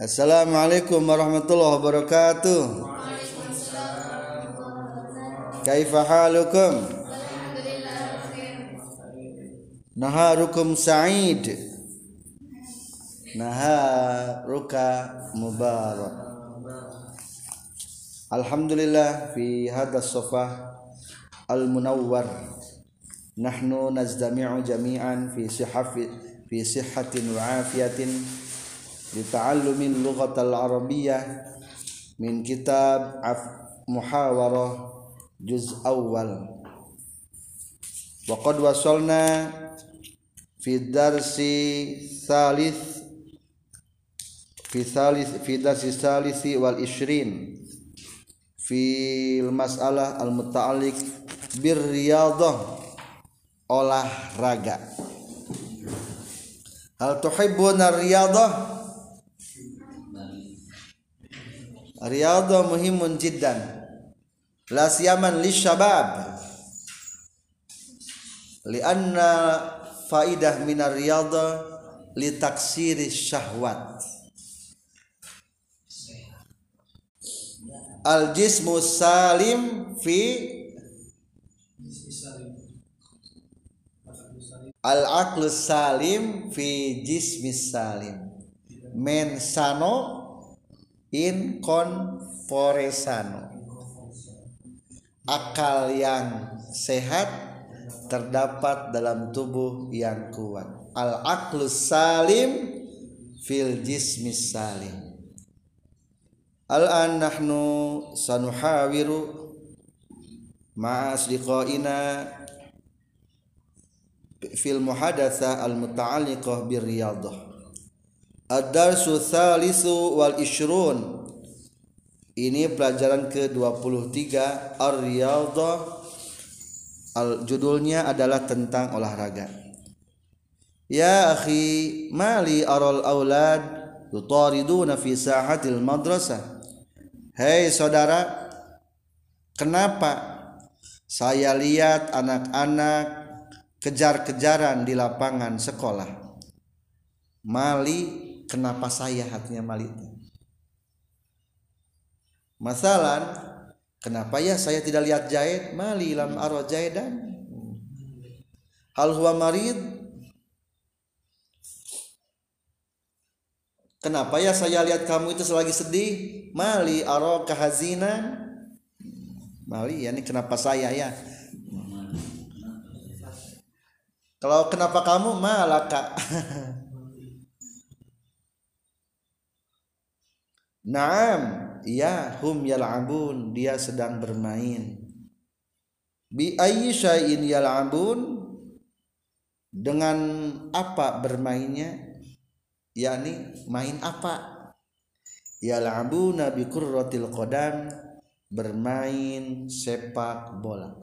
Assalamualaikum warahmatullahi wabarakatuh. Kaifa halukum? Naharukum sa'id. Naharuka mubarak. Alhamdulillah fi hadha safah al-munawwar. Nahnu nazdami'u jami'an fi sihhafi fi sihhatin wa afiyatin lita'allumin lughatal arabiyyah min kitab af muhawarah juz awal Waqad wasolna fi darsi thalith fi thalith fi darsi thalisi wal ishrin fi masalah al-muta'alik bir riyadhah olahraga. hal tuhibbuna riyadhah riyadha muhimun jiddan. La siyaman lisyabab lianna faidah minar riyadha li taksiri syahwat. Al jismu salim fi al aqlu salim fi jismi salim. Men sano in conforesano. Akal yang sehat terdapat dalam tubuh yang kuat. Al aqlus salim fil jismi salim. Al an nahnu sanuhawiru ma'a fil muhadatsa al muta'alliqah bir riyadah Ad-darsu thalisu wal ishrun Ini pelajaran ke-23 Ar-Riyadhah Al judulnya adalah tentang olahraga. Ya akhi, mali aral aulad yutariduna fi sahatil madrasah. Hei saudara, kenapa saya lihat anak-anak kejar-kejaran di lapangan sekolah? Mali kenapa saya hatinya Malik masalah kenapa ya saya tidak lihat jahit? Mali lam aro jahidan. Hal huwa marid? Kenapa ya saya lihat kamu itu selagi sedih? Mali aro kahazinan mali ya ini kenapa saya ya? Kalau kenapa kamu? Malaka Naam, ya hum yal'abun, dia sedang bermain. Bi ayyi syai'in yal'abun? Dengan apa bermainnya? yakni main apa? Yal'abuna bi qurratil qadam, bermain sepak bola.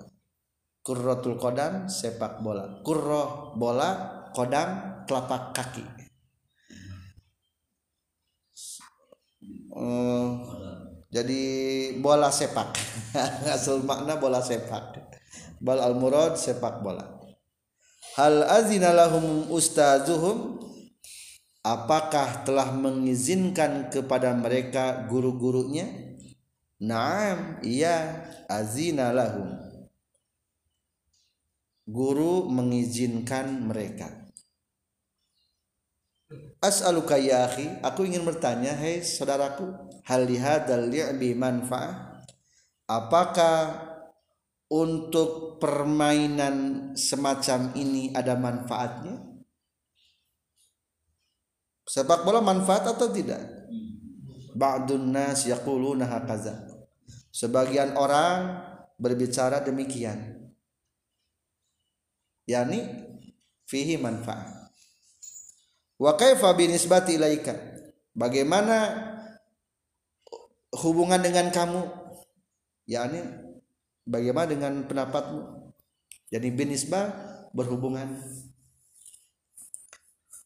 Qurratul qadam sepak bola. Qurrah bola, qadam telapak kaki. Uh, jadi bola sepak. Asal makna bola sepak. Bal al murad sepak bola. Hal azina lahum ustazuhum? Apakah telah mengizinkan kepada mereka guru-gurunya? Naam iya azina lahum. Guru mengizinkan mereka as'aluka ya akhi aku ingin bertanya hei saudaraku hal lihadal li'bi manfaah? Apakah untuk permainan semacam ini ada manfaatnya? Sepak bola manfaat atau tidak? Ba'dun nas yaquluna hakaza. Sebagian orang berbicara demikian. Yakni fihi manfaat wa kaifa binisbati ilaika? Bagaimana hubungan dengan kamu? Yakni bagaimana dengan pendapatmu? Jadi binisbah berhubungan.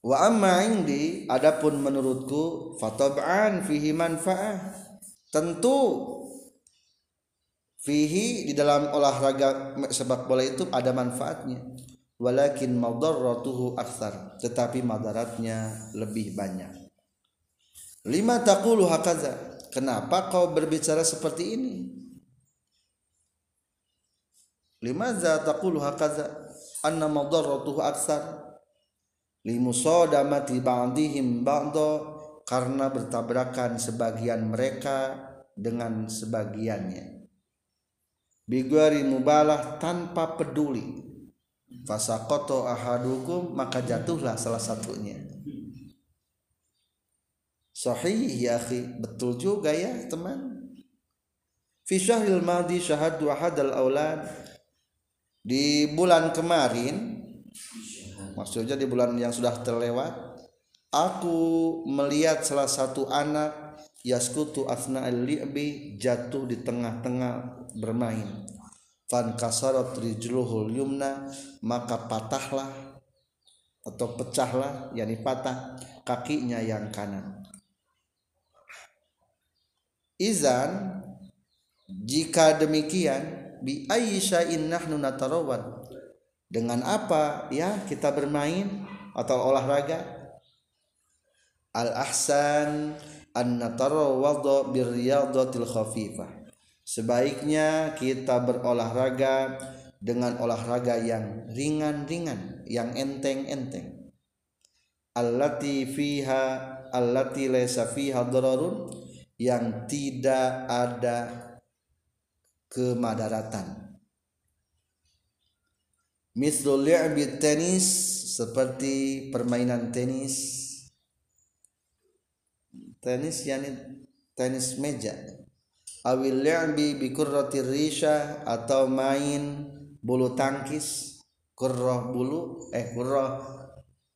Wa amma indi adapun menurutku fatab'an fihi manfaah. Tentu fihi di dalam olahraga sepak bola itu ada manfaatnya walakin madarratuhu aktsar. Tetapi madaratnya lebih banyak. Lima taqulu hakaza. Kenapa kau berbicara seperti ini? Lima za taqulu hakaza. Anna madarratuhu aksar limusodamati ba'dihim ba'da karena bertabrakan sebagian mereka dengan sebagiannya. Bigwari mubalah tanpa peduli fasakoto ahadukum maka jatuhlah salah satunya. Sahih ya akhi. Betul juga ya teman. Fi syahril madi syahadu ahadal aulad di bulan kemarin maksudnya di bulan yang sudah terlewat aku melihat salah satu anak yaskutu asna al-li'bi jatuh di tengah-tengah bermain fan kasarat rijluhul yumna maka patahlah atau pecahlah yakni patah kakinya yang kanan. Izan jika demikian bi ayyi nahnu natarawad dengan apa? Ya kita bermain atau olahraga? Al ahsan an natarawwadha birriyadatil khafifah sebaiknya kita berolahraga dengan olahraga yang ringan-ringan yang enteng-enteng. Allati fiha allati laysa fiha dararun yang tidak ada kemadaratan. Mislul li'bi tenis seperti permainan tenis. Tenis yani tenis meja awil li'bi bi kurratir risha atau main bulu tangkis. Kurrah bulu eh kurrah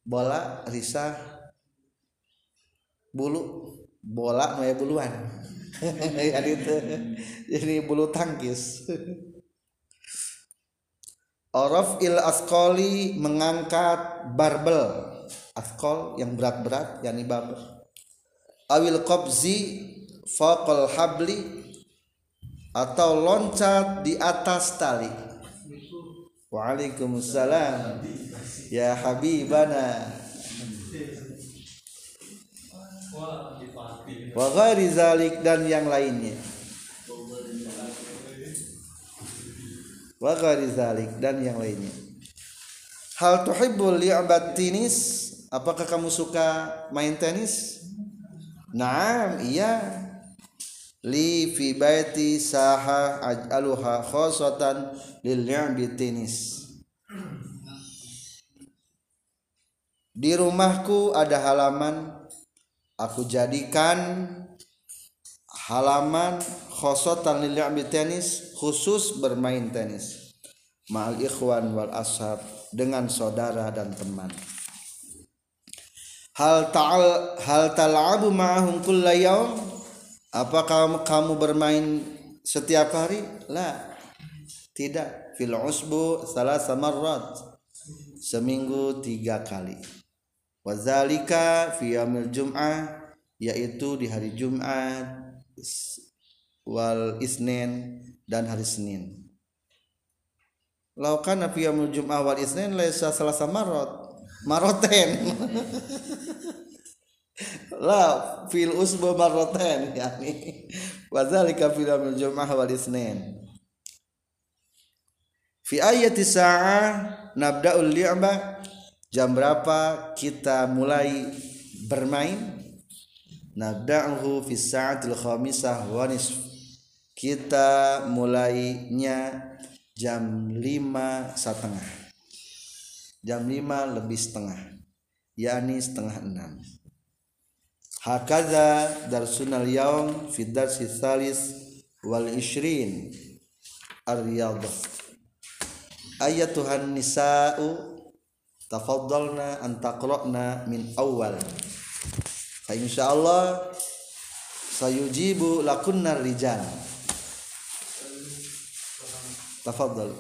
bola risah bulu bola maya buluan. Jadi itu jadi bulu tangkis. Oraf il askoli mengangkat barbel. Askol yang berat-berat yakni barbel. Awil qabzi faqal habli atau loncat di atas tali. Waalaikumsalam. Ya habibana. Wa zalik dan yang lainnya. Wa zalik dan yang lainnya. Hal tuhibbul li'abat tenis? Apakah kamu suka main tenis? Naam iya li fi baiti saha aj'aluha khosatan lil li'bi tenis Di rumahku ada halaman. Aku jadikan halaman khosotan lil li'bi tenis khusus bermain tenis. Ma'al ikhwan wal ashab dengan saudara dan teman. Hal ta'al hal tal'abu ma'ahum kullayaum apakah kamu bermain setiap hari? La. Tidak. Fil usbu salah samarrat seminggu tiga kali. Wazalika fi yaumil jum'ah yaitu di hari Jumat wal isnin dan hari Senin. Laukan fi yaumil jum'ah wal isnin laisa salah samarrat maroten la fil usbu maroten yani. Wadzalika fil yawmil jum'ah wal isnin. Fi ayati sa'ah nabda'ul li'ba jam berapa kita mulai bermain? Nabda'uhu fi sa'atil khamisah wa nisf. Kita mulainya jam lima setengah. Jam 5 lebih setengah yakni setengah enam hakaza darsunal yaum fi darsi thalis wal ishrin ar-riyadah ayatuhan nisa'u tafaddalna an taqra'na min awal fa insyaallah sayujibu lakunna rijal tafaddal.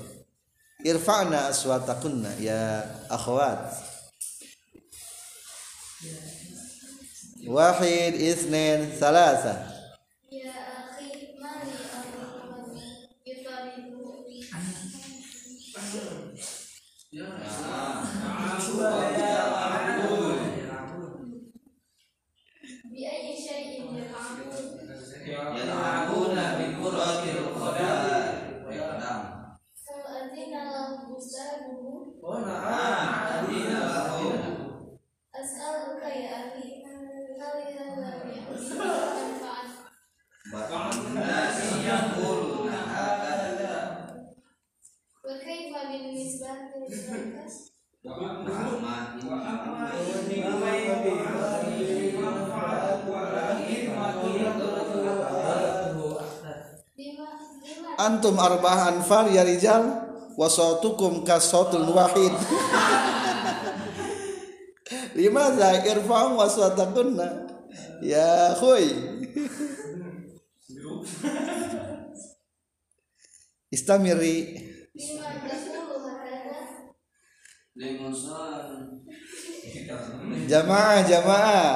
Irfa'na aswatakunna ya akhwat wahid isnin salasa antum arba'an far ya rijal wa wahid lima zahir wa sautakunna ya khuy. Istamiri. Jamaah jamaah.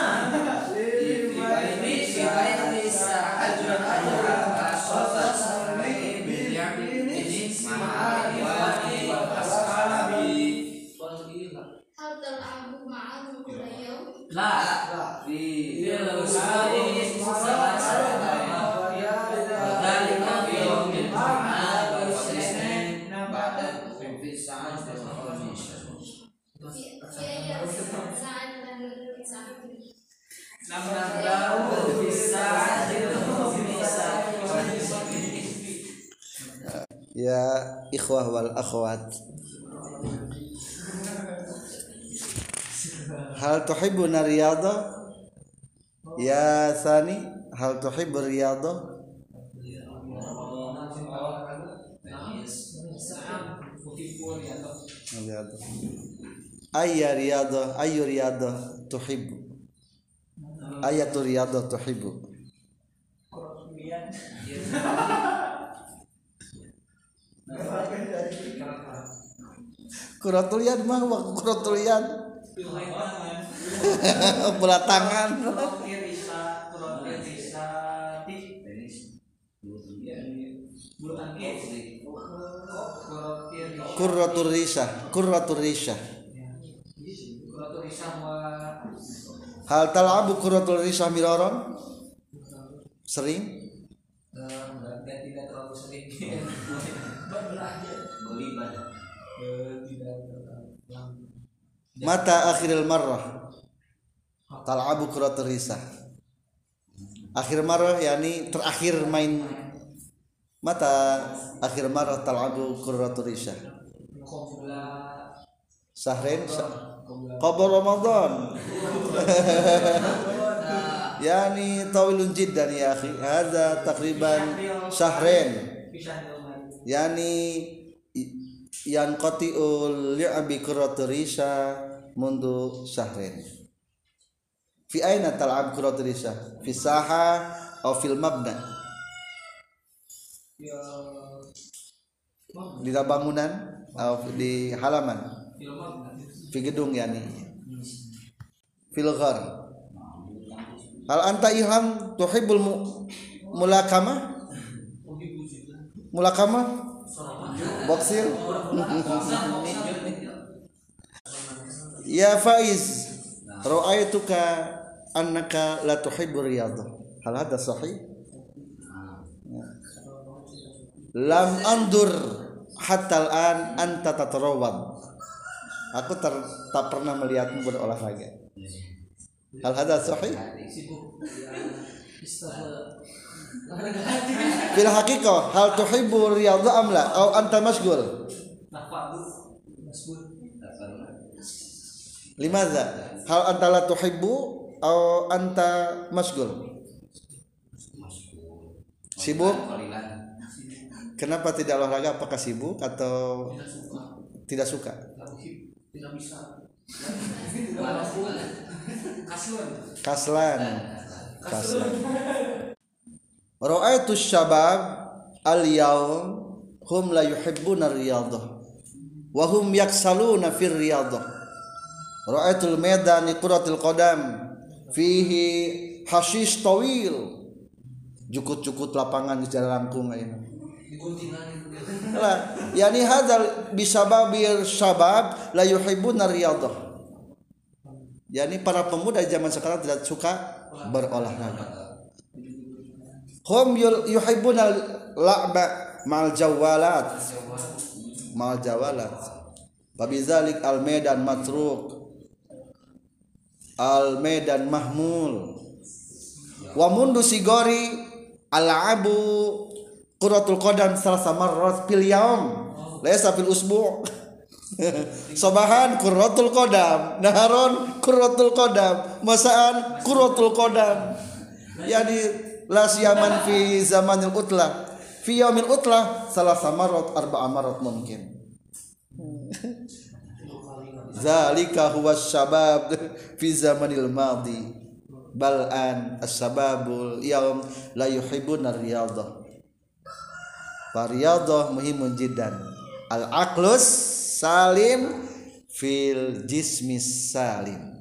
hal tuhibbuna riyadha? Ya sani hal tuhibbu riyadha? Riyadha ayya riyadha ayu riyadha tuhibbu? Ayatu riyadha tuhibbu? Kuratul yad mah kuratul yad bola tangan. Kurratul risah kurratul risah hal talabu kurratul risah miraron sering tidak terlalu sering. Mata akhiril marrah talabu risah akhir marrah yakni terakhir main mata. Akhir marrah talabu kurratul risah sahrin qabla ramadan. Yani tawilun jiddan ya akhi. Hadha taqriban syahrain yani yang qati'ul li'bi kuraturisha mundu syahrin fi aina tal'ab kuraturisha fi saha atau fil mabna? Di dalam bangunan atau di halaman? Fi gedung yani. Fil ghar. Hal anta ilham tuhibbul mu- mulakama mulakama boxir? Ya faiz ra'aituka annaka la tuhibbu riyadhah hal hada sahih lam andur hatta al-an anta tatarawad aku ter- tak pernah melihatmu berolahraga. hal hada sahih fil haqiqah hal tuhibbu riyadhah am la au anta mashghul limadza hal anta la tuhibbu atau anta masgul? Sibuk? Kenapa tidak olahraga? Apakah sibuk atau tidak suka? Kaslan. Kaslan. Ra'aitu syabab al yaum hum la yuhibbuna riyadah wa hum yaksaluna fir riyadah ra'aitul medani quratil qadam fihi hashish tawil. Jukut-jukut lapangan di jalan rangkung ini lah yani hadzal bisababir syabab la yuhibbuna riyadah yani para pemuda zaman sekarang tidak suka berolahraga. Hum yuhibbuna la'ba ma'al jawalat. Ma'al jawalat. Fabizalik al medan matruk al medan mahmul wa mundu sigori al abu quratul qadam salasa marrat fil yaum laysa fil usbu' Sobahan qurratul qadam, naharon qurratul qadam, masaan qurratul qadam. Yani la siyaman fi zamanil utlah. Fi yaumil utlah salah samarat arba'a marat mungkin. Zalika huwa syabab fi zamanil madi. Bal as-sababul yaum la yuhibbuna riyadah. Fariyadah muhimun jiddan. Al-aqlus salim fil jismis salim.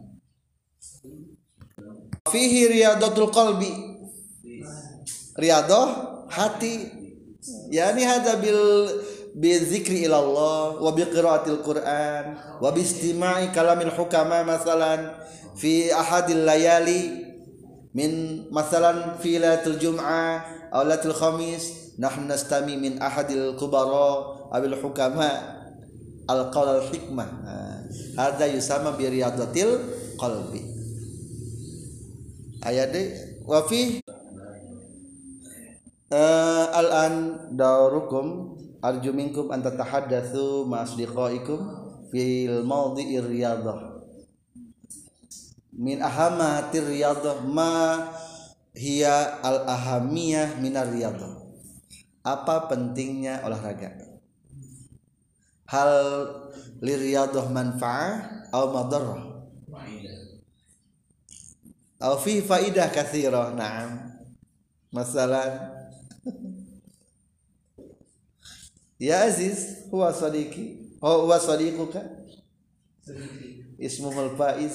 Fihi riyadatul qalbi. Riyadah hati. Yani hadza bil بالذكر إلى الله وبقراءة القرآن وباستماع كلام الحكماء مثلا في أحد الليالي من مثلا في ليلة الجمعة أو ليلة الخميس نحن نستمع من أحد الكبراء أو الحكماء. القول الحكمة آه، هذا يسمى برياضة القلب. أيضا وفي آه، الآن دوركم. Arju minkum an tatahaddatsu ma fil mawdi'ir riyadah. Min ahamatir riyadah ma hiya al ahamiyah minar riyadah. Apa pentingnya olahraga? Hal liriyadah manfa'ah atau madarrah? Atau fi faidah kathirah na'am. Masalah ya aziz huwa sadiqi. Oh huwa sadiquka? Ismuhul faiz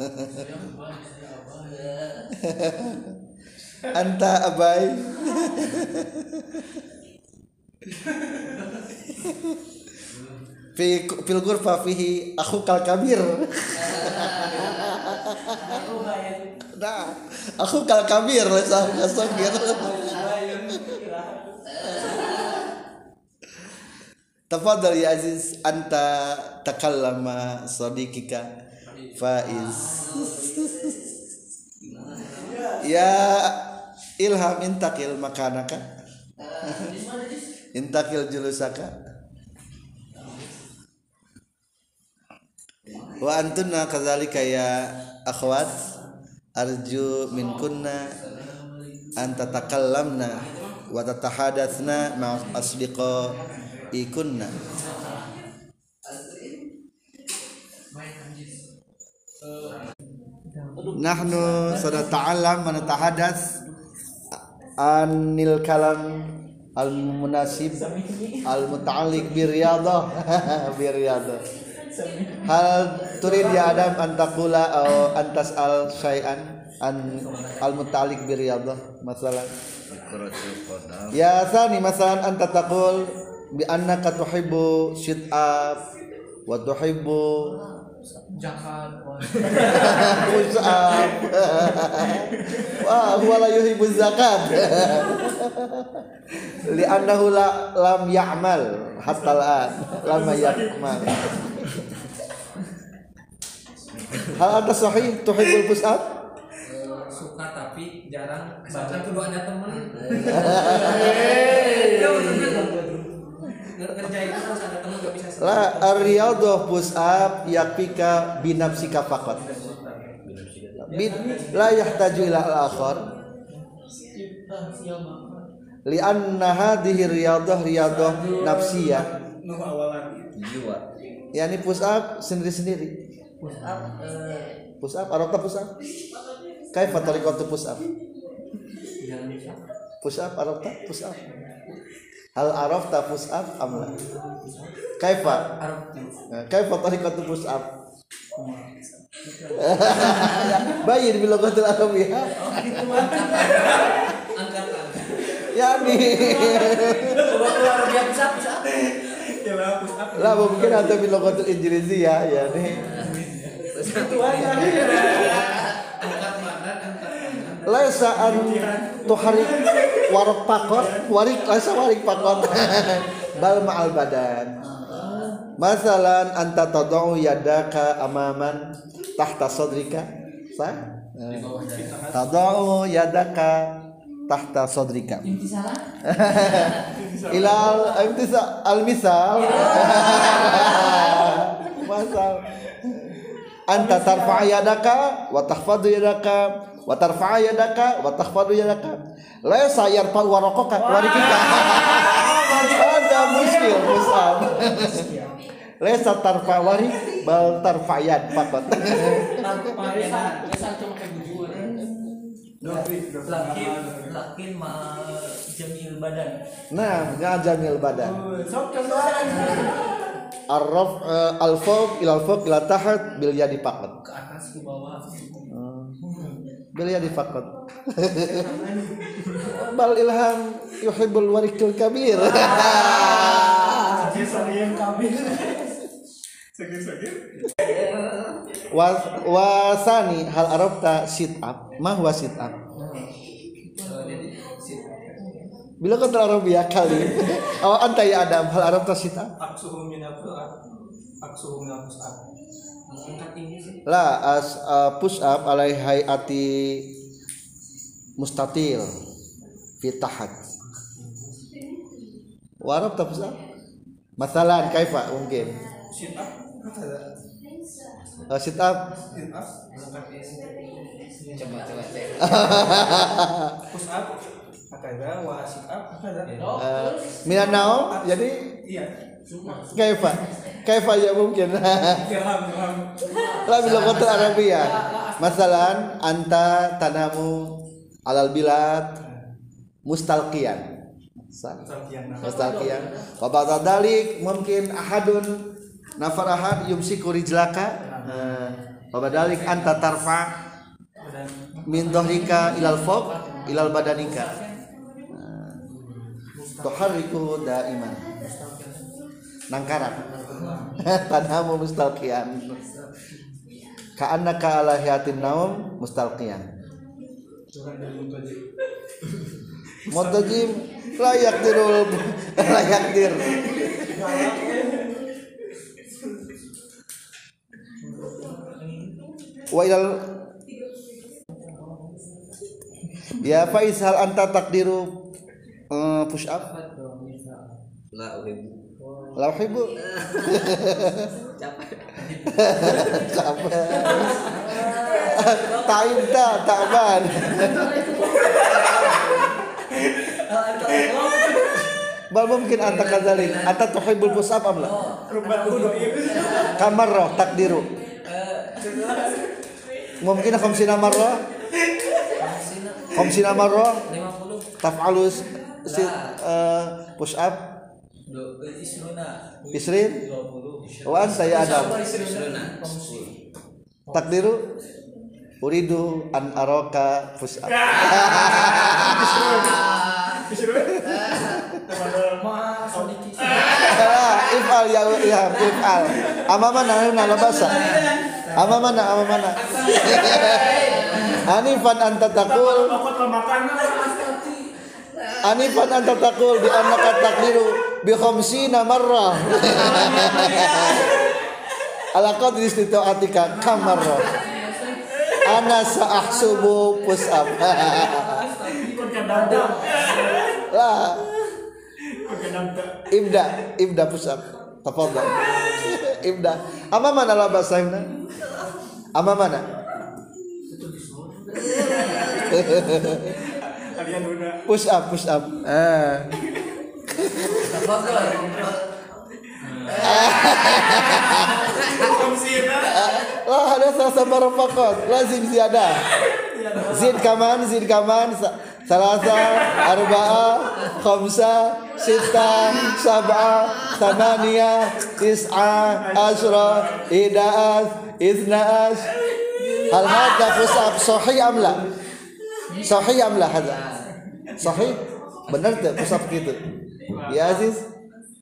anta abai. Fi fil ghurfa fihi aku kal kabir. Nah aku kal kabir sah kasogir tafadhal ya aziz anta takallama sadiqika. Faiz. Ya ilham intakil makanaka. Intakil julusaka. Wa antunna kadzalika ya akhwat. Arju min kunna an tatakallamna wa tatahadatsna ma asdiqa ikunna. Nahnu sada ta'allam wa natahadats anil kalam al munasib al muta'alliq bi riyadah bi riyadah hal turid ya adam an taqula aw antas al syai'an an al muta'alliq bi riyadah masalan ya thani masalan anta taqul bi annaka tuhibbu sit up wa tuhibbu Jahat. push up wah huwa la yuhibbu zakat li annahu la lam ya'mal hatta al-an lam ya'mal hal anta sahih tuhibbul push up Suka tapi jarang. Baca kedua ada temen. Ngerjain terus ada temen gak bisa La ar-riyadhah push up yakfika binafsika faqat. Bin la yahtaju ila al-akhar. Lianna hadhihi riyadhah riyadhah nafsiyah. nu awalan jiwa Yani push up sendiri-sendiri. push up eh, Push up arata push up. Kaifa tariqatu push up? Push up arata push up. Hal arafta push up am la? Kaifa? Arab Kaifa tariqatu push up? Bayin bil lughatil arabiyyah. angkat Yani ya lah mungkin atau bil lughatil injiliziyah yani. itu aja angkat badan angkat badan Laisa an tuharik warak pakot, warik laisa warik pakot. Bal ma'al badan. Masalan anta tadau yadaka amaman tahta sadrika. Sah? Tadau yadaka tahta sadrika. Ilal imtisa al misal. Masal. Anta tarfa'a yadaka wa tahfadhu yadaka wa tarfa'a yadaka wa tahfadhu yadaka. Laisa yarfa'u waraqaka warikika. Ada muskil musab. Laisa tarfa warik bal tarfa yad faqat. tanpa ya biasa cuma bujuan lakin ma jamil badan Nah, ngajamil badan. sok contohan Arraf eh, al fawq ila al fawq ila tahat bil yadi faqat. ke atas ke bawah Bil yadi faqat. Bal ilham yuhibbul warikil kabir. Was wasani hal arabta sit up. Mah wa sit up. Bila kata Arabia kali. Awak anta ya Adam hal arabta sit up. aksuhu La as uh, push up alai hayati mustatil fi tahat. Warab ta push up? Masalan kaifa mungkin. sit up Uh, sit up. Up. Coba coba cek. Push up. Wa sit up uh, naum jadi? Iya kaifa. Kaifa ya mungkin. Ilham ilham la bil lughatil arabiyah masalan anta tanamu alal bilad. Saltian mustalqiyan wa ba'da dalik mungkin ahadun nafar ahad yumsiku rijlaka. Nah, wa ba'da dalik anta tarfa min dhahrika ilal fawq ilal badanika. Nah, tuharriku daiman nangkarak tanamu mustalqiyan ka'annaka ala hiyatin naum mustalqiyan Mutajim. Layak dirul. Layak dir. Wa ilal ya Faiz hal anta takdiru? Eh, push up. La uhibbu la uhibbu capek. Capek ta'ibta ta'ban Bal mungkin anta kadzalik anta tuhibbul push up am la kamar roh takdiru. Mungkin khamsina marrah khamsina marrah 50 taf'alus si, eh, push up isrin? 20 wa anta ya adam. Isruna. takdiru? Uridu an araka push up ifal ya ya ifal ama mana na labasa ama mana ama mana? Anifan anta makan anifan anta taqul bi annaka taqdiru bi khamsina marrah ala qadri istita'atika kam marrah ana sa'ahsubu push up lah ibda ibda push up tafadhal ibda. Ama mana lah bahasanya ama mana push up push up. Ah. Lah ada salasa marafaqat lazim ziyadah zid kaman zid kaman. Sa- salasa arba'a khamsa sita sab'a thamaniya tis'a ashra ida'as ithna'as. Hal hadha pusab sahih am la? Sahih am la hadha sahih? Benar tak? Pusab gitu ya Aziz?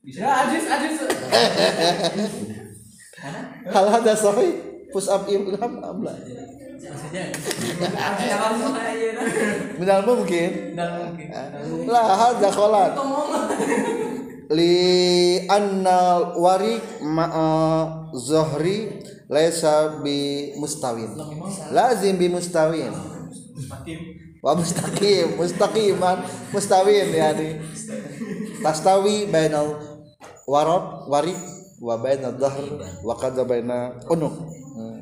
Ya, Ajis, Ajis. hal hadha sahih? Push up ilham minal mungkin. Dan mungkin. la hadza khalat li anna warik ma'a zuhri laisa bi mustawin. Lazim bi mustawin wa mustaqim mustaqiman mustawin yani. Tastawi bainal warad warik wa bainal dhahr wa qadha baina Hmm.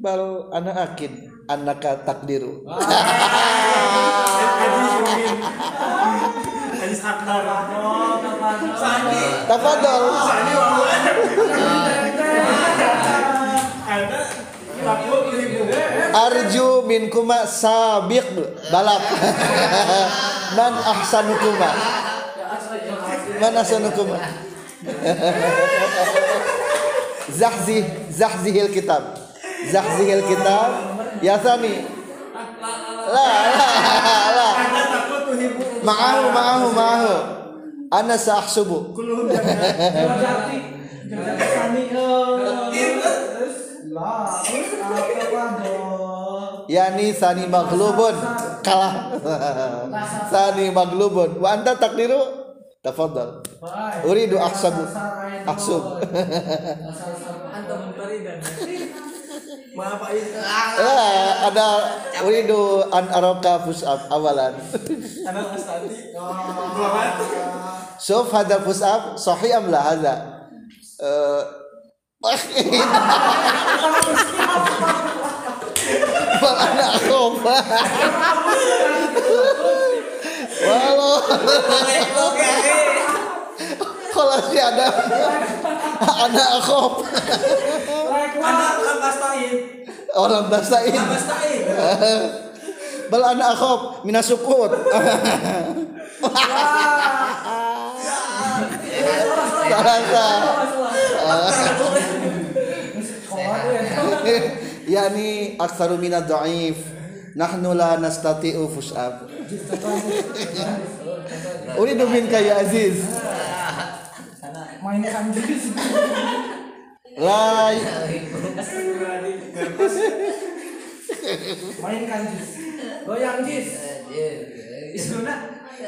bal ana akid annaka takdiru Hadis. Arju min kuma sabiq balap. Man ahsanukuma. Man ahsanukuma. Zahzih zahzihil kitab. Zahzihil kitab. Ya sani la la la. Ma'ahu ma'ahu ma'ahu. Ana sahsubu Kulun jati. Jati Sani yani sani maglubun kalah. Sani maglubun wa anta takdiru tafadhal. Uridu ahsabu ahsub Maaf ah, ada uridu an araka push up awalan. Sof hadal push up sahih am la hadza? Eh Emang anak koma. Walau. Kalau si ada anak koba. Anak orang Orang Bastaid. Bastaid. Bal anak akhop minasukut. Salah. Salasa. yani aktsaru min ad-dha'if nahnu la nastati'u fushab uridu minka ya aziz Mainkan jis. la Mainkan jis. Goyang jis.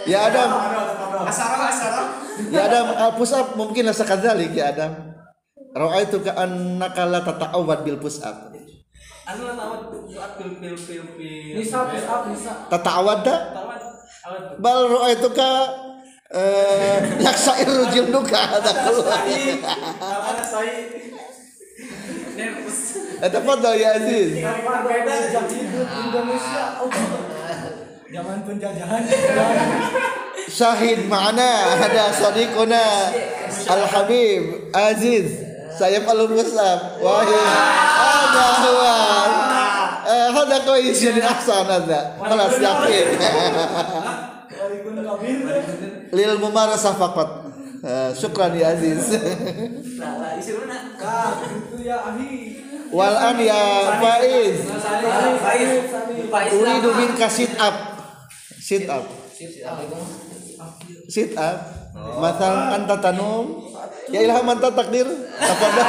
Ya adam Asara asara. ya adam al push up mungkin la sakadzalik ya adam ra'aitu ka annaka la tata'awwad bil push up Anu lah tawat buat pil pil pil pil. Nisa push up Nisa. tata'awwad da Tawat. Awat. bal ra'aituka eh yaksairu jilduka ada keluar Apa saya? Nervous. Tafadhal ya Aziz hidup Indonesia. Oh. Zaman penjajahan. syahid ma'ana ada sadiquna al habib aziz saya Palung Musab. Wah. Iya. Ada Huan. Eh, ada kau izin asan ada. Kalau siapin Lil mumarasah faqat. Eh, syukran ya Aziz. salah isi mana? Kak, ah, itu ya Ahi wal an ya Faiz uridumin kasit up, sit up sit up sit up matal anta tanum ya ilham anta takdir Tafadhal.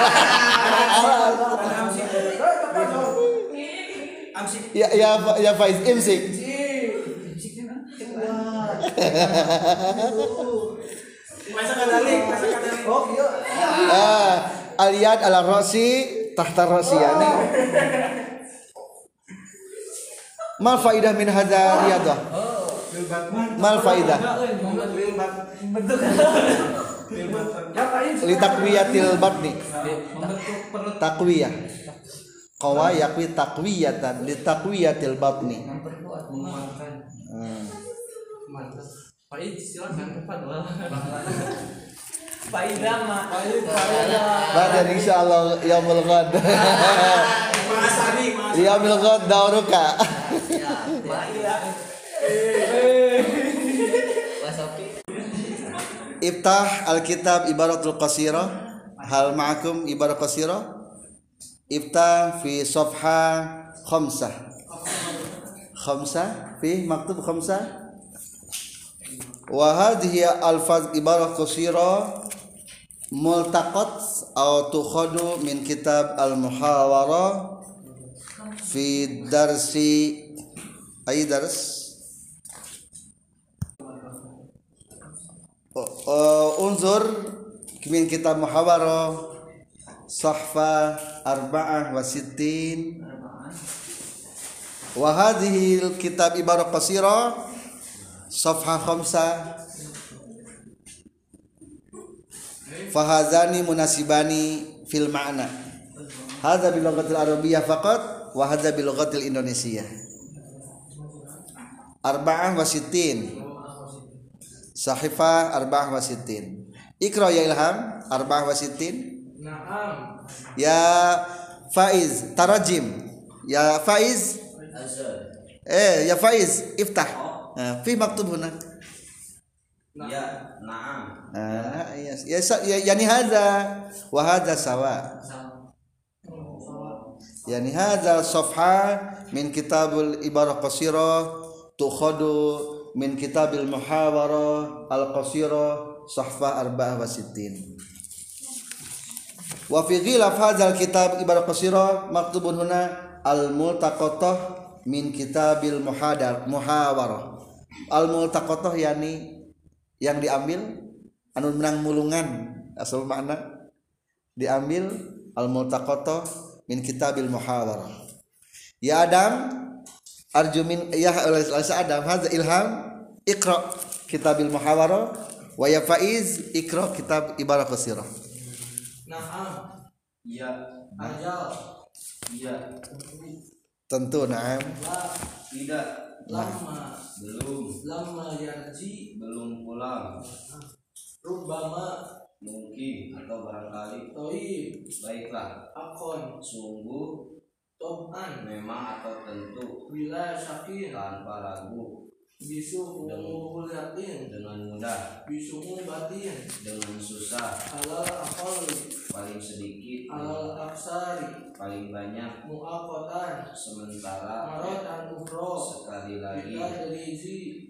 ya ya ya Faiz imsik. Oh, iya. ah aliyad ala rasi tahta rasi yani mal faidah min hadza riyadah mal faidah Bentuk. Li takwiyatil batni takwiyah qawa yakwi takwiyatan li takwiyatil batni menguatkan. hmm. Mantap. Pak silakan mah. Pak Ida. Badan insyaallah yaumul ghad Mas Ari, Mas. yaumul ghad dauruka Pak Ida. Iftah Alkitab Ibaratul Qasirah. Hal ma'akum Ibarat Qasirah? Iftah fi safha khamsah. Khamsah? Fi maktub khamsah? Wa hadhihi alfaz ibarah qasirah multaqat atau tukhadu min kitab al-muhawara fi darsi ay dars uh, unzur kitab muhawarah sahfa arba'ah wa sittin. Wa hadhihi kitab ibarah qasira safha khamsa. Fahazani munasibani fil ma'na. Hadza bil lughatil arabiyyah faqat wa hadza indonesiyyah arba'ah wa sittin Sahifah arba'ah wa sittin. Ikra ya Ilham arba'ah wa sittin. Naam. Ya Faiz tarajim. Ya Faiz eh ya Faiz iftah. Nah, fi maktub huna. Ya, naam. Ah, ya ya, sa- ya yani hadza wa hadza sawa. Yani hadza safha min kitabul ibarah qasirah tukhadu min kitabil muhawarah al qasirah sahfa arba'ah wa. Wa fi ghilaf hadzal kitab ibarah qasirah maktubun huna al multaqatah min kitabil muhadar muhawarah. Al multaqatah yani yang diambil anu menang mulungan asal makna diambil al multaqatah min kitabil muhawarah. Ya Adam arju min ya oleh Adam hadza ilham iqra kitabil muhawarah wa ya faiz iqra kitab ibarah qasirah. Naam. Ya, Ajal. ya. Tentu na'am. La. Tidak. Lama. Belum. Lama yarji. Belum pulang. Rubama. Mungkin atau barangkali. Toib. Baiklah. Akon. Sungguh Toban. memang atau tentu Bila syakin. tanpa ragu Bisu yakin. dengan mudah Bisumu batin. dengan susah Alal akol. paling sedikit Alal aksari. paling banyak Muakotan. sementara Marotan ukro. sekali lagi Kita.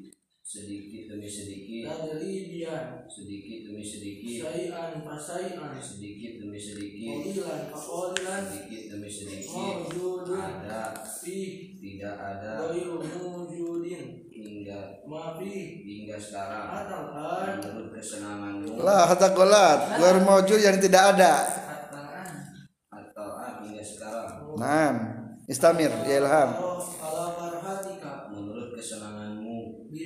Sedikit demi sedikit Kita dari bian. sedikit demi sedikit Sayan sedikit demi sedikit Kolilan pakolilan. sedikit demi sedikit Mawjudun. ada Fi. tidak ada Gairu mujudin. hingga Mafi. hingga sekarang Atalkan. menurut kesenanganmu La hatta qolat ghair mawjud yang tidak ada. Atau ah, hingga sekarang Naam. Istamir ya Ilham.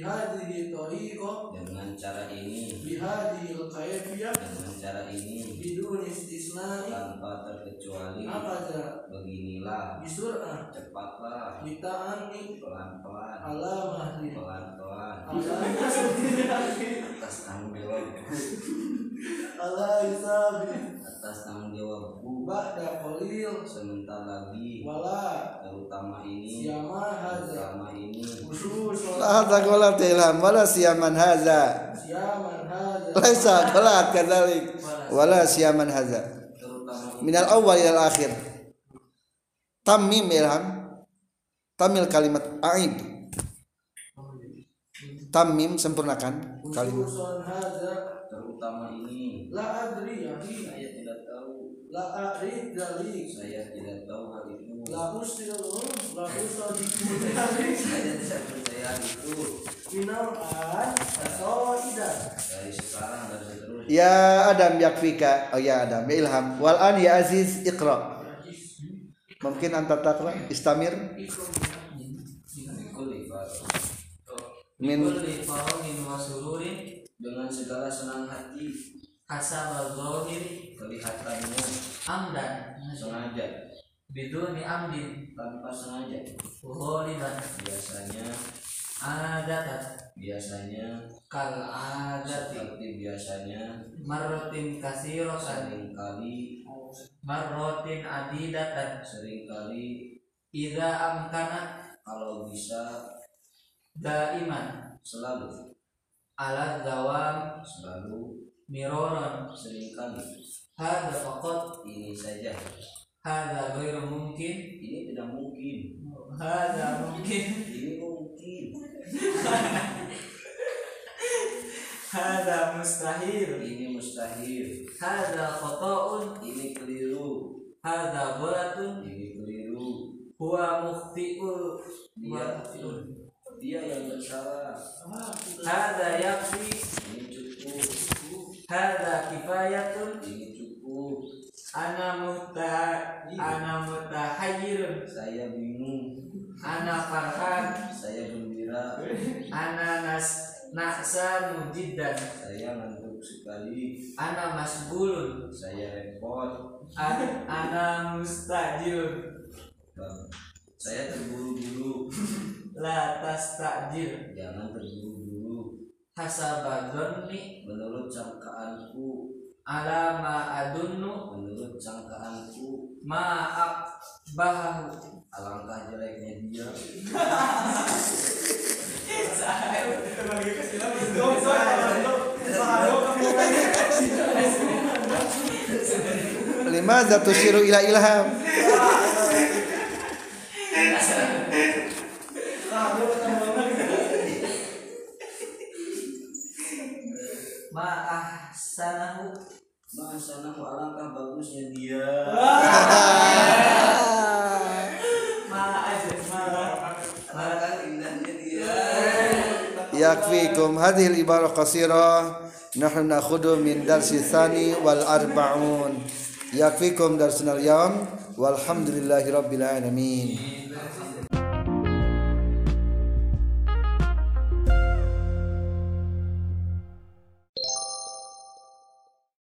Bihadihi tariqah. dengan cara ini Bihadihi kaifiyah. dengan cara ini Bidun istisnai. tanpa terkecuali Akaza. beginilah Bisur'ah. cepatlah Bita'ani. pelan-pelan Ala mahdi. pelan-pelan atas tanggung jawab Ala isabi. atas tanggung jawabku Ba'da qalil. sebentar lagi Wala. terutama ini Siyama haza. terutama ini Khusus. La ya Ilham wala siyaman hadza. Siyaman haza. Laisa qolat kadzalik. Wala siyaman hadza. terutama ini Minal awal ila akhir. Tamim Ilham. Tamil kalimat aid. Tamim sempurnakan kalimat. Terutama ini La adri saya tidak tahu La adri dalik. saya tidak tahu hal itu La ustilun. La usadiku. saya tidak percaya itu Minal an. Asoidah. dari sekarang dan seterusnya Ya Adam yakfika. Oh ya Adam ya Ilham. Wal an ya Aziz iqra. Mungkin anta taqra istamir. Ifar. min dengan segala senang hati hasaba zahiri kelihatannya amdan sengaja. biduni amdin tanpa sengaja. ghaliban biasanya adatan. Biasanya kal adati. seperti biasanya marrotin kasiratan. sering kali marrotin adidatan. sering kali idza amkana. kalau bisa daiman. selalu ala dawam selalu miroron sering kali hada faqat. Ini saja. Hada ghairu mungkin. Ini tidak mungkin. Hada mungkin. Ini mungkin. Hada mustahil. Ini mustahil. Hada khata'un ini keliru. Hada ghalatun. Ini keliru. Huwa mukhti'ul dia dia yang bersalah. Hada yakfi ini cukup. Hada kifayatun ini cukup. Ana muta ana mutahayyirun saya bingung. Ana farhan saya gembira. Ana nas na'sanu jiddan saya ngantuk sekali. Ana masbulun saya repot. An- ana mustajilun Bang, saya terburu-buru la tastajil. Jangan terburu-buru hasaba dhanni menurut sangkaanku ala ma adunnu. Menurut sangkaanku ma akbahu alangkah jeleknya dia. Lima tusyiru ila ilham ma ahsanahu masa nama alangkah bagusnya dia. Dia. Yakfikum hadhil ibarah qasirah nahnu nakhudu min darsi tsani wal arbaun. Yakfikum darsunal yawm. Walhamdulillahi rabbil alamin